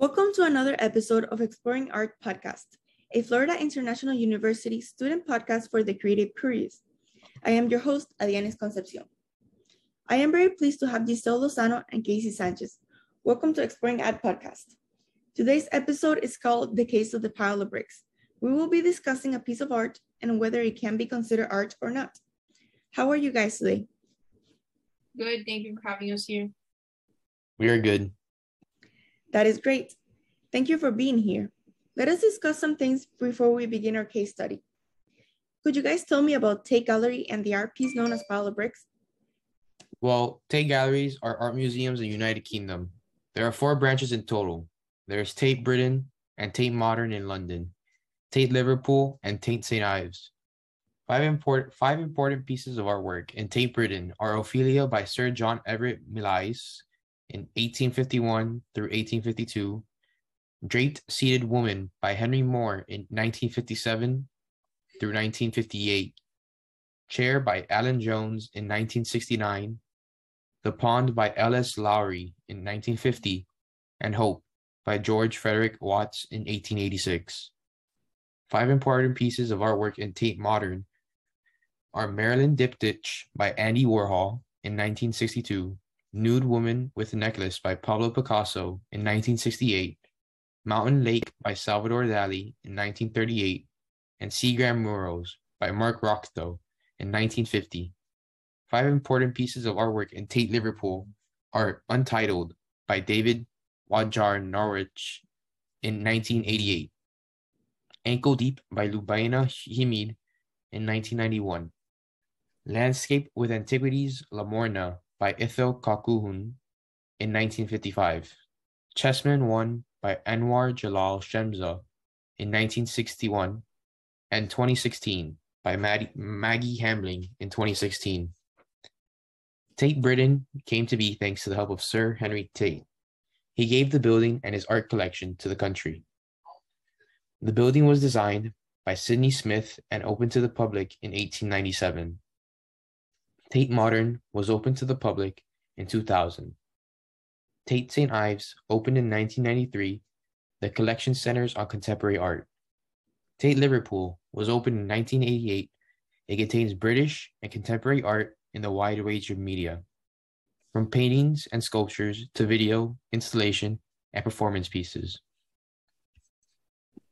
Welcome to another episode of Exploring Art Podcast, a Florida International University student podcast for the creative curious. I am your host, Adianes Concepcion. I am very pleased to have Giselle Lozano and Casey Sanchez. Welcome to Exploring Art Podcast. Today's episode is called The Case of the Pile of Bricks. We will be discussing a piece of art and whether it can be considered art or not. How are you guys today? Good. Thank you for having us here. We are good. That is great. Thank you for being here. Let us discuss some things before we begin our case study. Could you guys tell me about Tate Gallery and the art piece known as Pile Bricks? Well, Tate galleries are art museums in the United Kingdom. There are four branches in total. There's Tate Britain and Tate Modern in London, Tate Liverpool, and Tate St. Ives. Five, import, five important pieces of artwork in Tate Britain are Ophelia by Sir John Everett Millais in 1851 through 1852, Draped Seated Woman by Henry Moore in 1957 through 1958, Chair by Alan Jones in 1969, The Pond by L.S. Lowry in 1950, and Hope by George Frederick Watts in 1886. Five important pieces of artwork in Tate Modern are Marilyn Diptych by Andy Warhol in 1962, Nude Woman with a Necklace by Pablo Picasso in 1968, Mountain Lake by Salvador Dali in 1938, and Seagram Murals by Mark Rothko in 1950. Five important pieces of artwork in Tate Liverpool are Untitled by David Wadjar Norwich in 1988, Ankle Deep by Lubaina Himid in 1991, Landscape with Antiquities Lamorna by Ithell Colquhoun in 1955, Chessman 1 by Anwar Jalal Shemza in 1961, and 2016 by Maggi Hambling in 2016. Tate Britain came to be thanks to the help of Sir Henry Tate. He gave the building and his art collection to the country. The building was designed by Sidney Smith and opened to the public in 1897. Tate Modern was opened to the public in 2000. Tate St. Ives opened in 1993. The collection centers on contemporary art. Tate Liverpool was opened in 1988. It contains British and contemporary art in the wide range of media, from paintings and sculptures to video, installation, and performance pieces.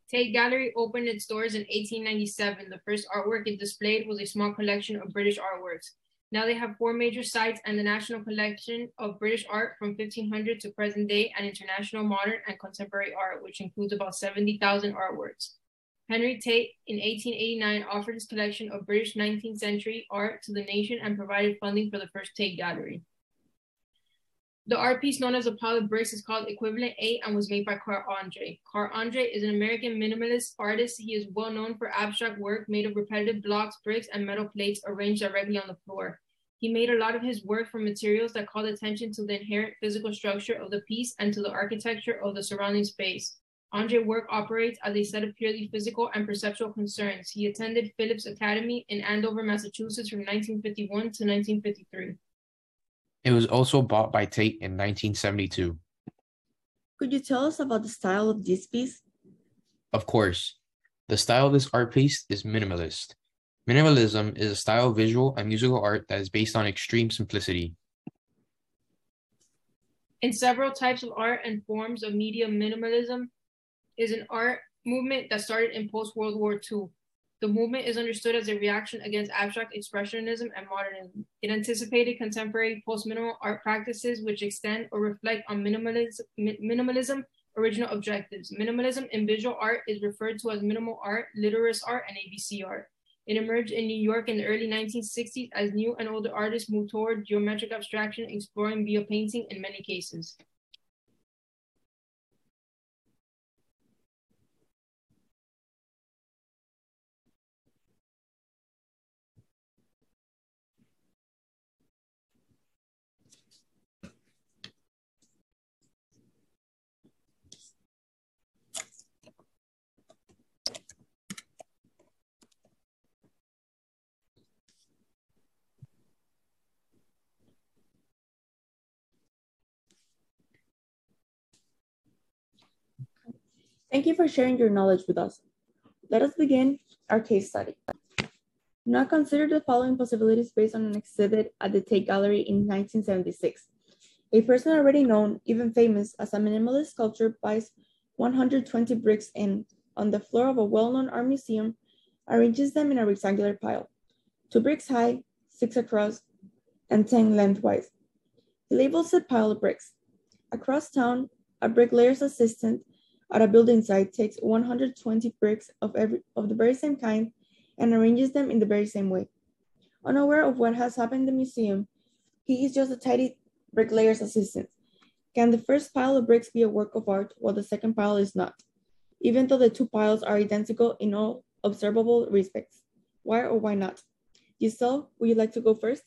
Tate Gallery opened its doors in 1897. The first artwork it displayed was a small collection of British artworks. Now they have four major sites and the National Collection of British Art from 1500 to present day and international modern and contemporary art, which includes about 70,000 artworks. Henry Tate in 1889 offered his collection of British 19th century art to the nation and provided funding for the first Tate Gallery. The art piece known as a pile of bricks is called Equivalent VIII and was made by Carl Andre. Carl Andre is an American minimalist artist. He is well known for abstract work made of repetitive blocks, bricks, and metal plates arranged directly on the floor. He made a lot of his work from materials that called attention to the inherent physical structure of the piece and to the architecture of the surrounding space. Andre work operates as a set of purely physical and perceptual concerns. He attended Phillips Academy in Andover, Massachusetts from 1951 to 1953. It was also bought by Tate in 1972. Could you tell us about the style of this piece? Of course. The style of this art piece is minimalist. Minimalism is a style of visual and musical art that is based on extreme simplicity. In several types of art and forms of media, minimalism is an art movement that started in post World War II. The movement is understood as a reaction against abstract expressionism and modernism. It anticipated contemporary post-minimal art practices which extend or reflect on minimalism, minimalism original objectives. Minimalism in visual art is referred to as minimal art, literalist art, and ABC art. It emerged in New York in the early 1960s as new and older artists moved toward geometric abstraction, exploring via painting in many cases. Thank you for sharing your knowledge with us. Let us begin our case study. Now consider the following possibilities based on an exhibit at the Tate Gallery in 1976. A person already known, even famous, as a minimalist sculptor buys 120 bricks and, on the floor of a well-known art museum, arranges them in a rectangular pile, two bricks high, six across, and 10 lengthwise. He labels the pile of bricks. Across town, a bricklayer's assistant at a building site takes 120 bricks of, every, of the very same kind and arranges them in the very same way. Unaware of what has happened in the museum, he is just a tidy bricklayer's assistant. Can the first pile of bricks be a work of art while the second pile is not, even though the two piles are identical in all observable respects? Why or why not? Giselle, would you like to go first?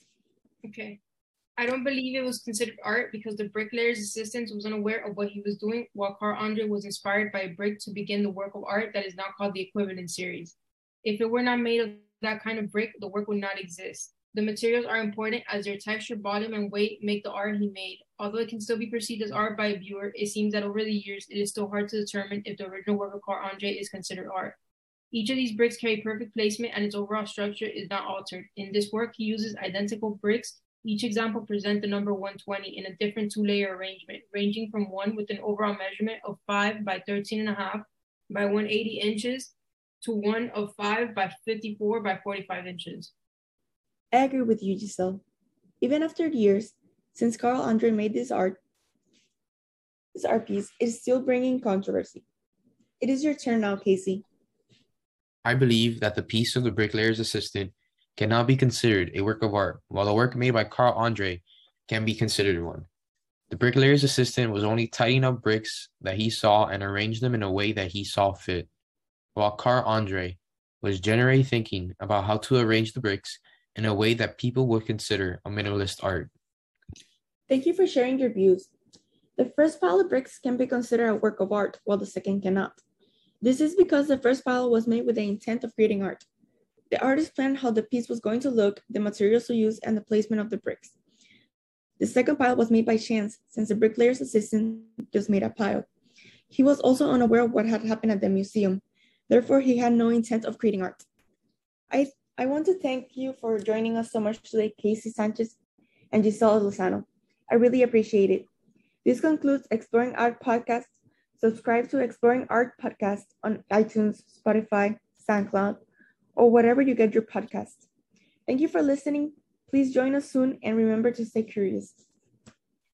Okay. I don't believe it was considered art because the bricklayer's assistant was unaware of what he was doing, while Carl Andre was inspired by a brick to begin the work of art that is now called the equivalent series. If it were not made of that kind of brick, the work would not exist. The materials are important as their texture, volume, and weight make the art he made. Although it can still be perceived as art by a viewer, it seems that over the years, it is still hard to determine if the original work of Carl Andre is considered art. Each of these bricks carry perfect placement and its overall structure is not altered. In this work, he uses identical bricks. Each example presents the number 120 in a different two-layer arrangement, ranging from one with an overall measurement of 5 by 13 and a half by 180 inches to one of 5 by 54 by 45 inches. I agree with you, Giselle. Even after years since Carl Andre made this art, this art piece is still bringing controversy. It is your turn now, Casey. I believe that the piece of the bricklayer's assistant cannot be considered a work of art, while the work made by Carl Andre can be considered one. The bricklayer's assistant was only tidying up bricks that he saw and arranged them in a way that he saw fit, while Carl Andre was generally thinking about how to arrange the bricks in a way that people would consider a minimalist art. Thank you for sharing your views. The first pile of bricks can be considered a work of art, while the second cannot. This is because the first pile was made with the intent of creating art. The artist planned how the piece was going to look, the materials to use, and the placement of the bricks. The second pile was made by chance, since the bricklayer's assistant just made a pile. He was also unaware of what had happened at the museum. Therefore, he had no intent of creating art. I I want to thank you for joining us so much today, Casey Sanchez and Gisela Lozano. I really appreciate it. This concludes Exploring Art Podcast. Subscribe to Exploring Art Podcast on iTunes, Spotify, SoundCloud, or whatever you get your podcast. Thank you for listening. Please join us soon and remember to stay curious.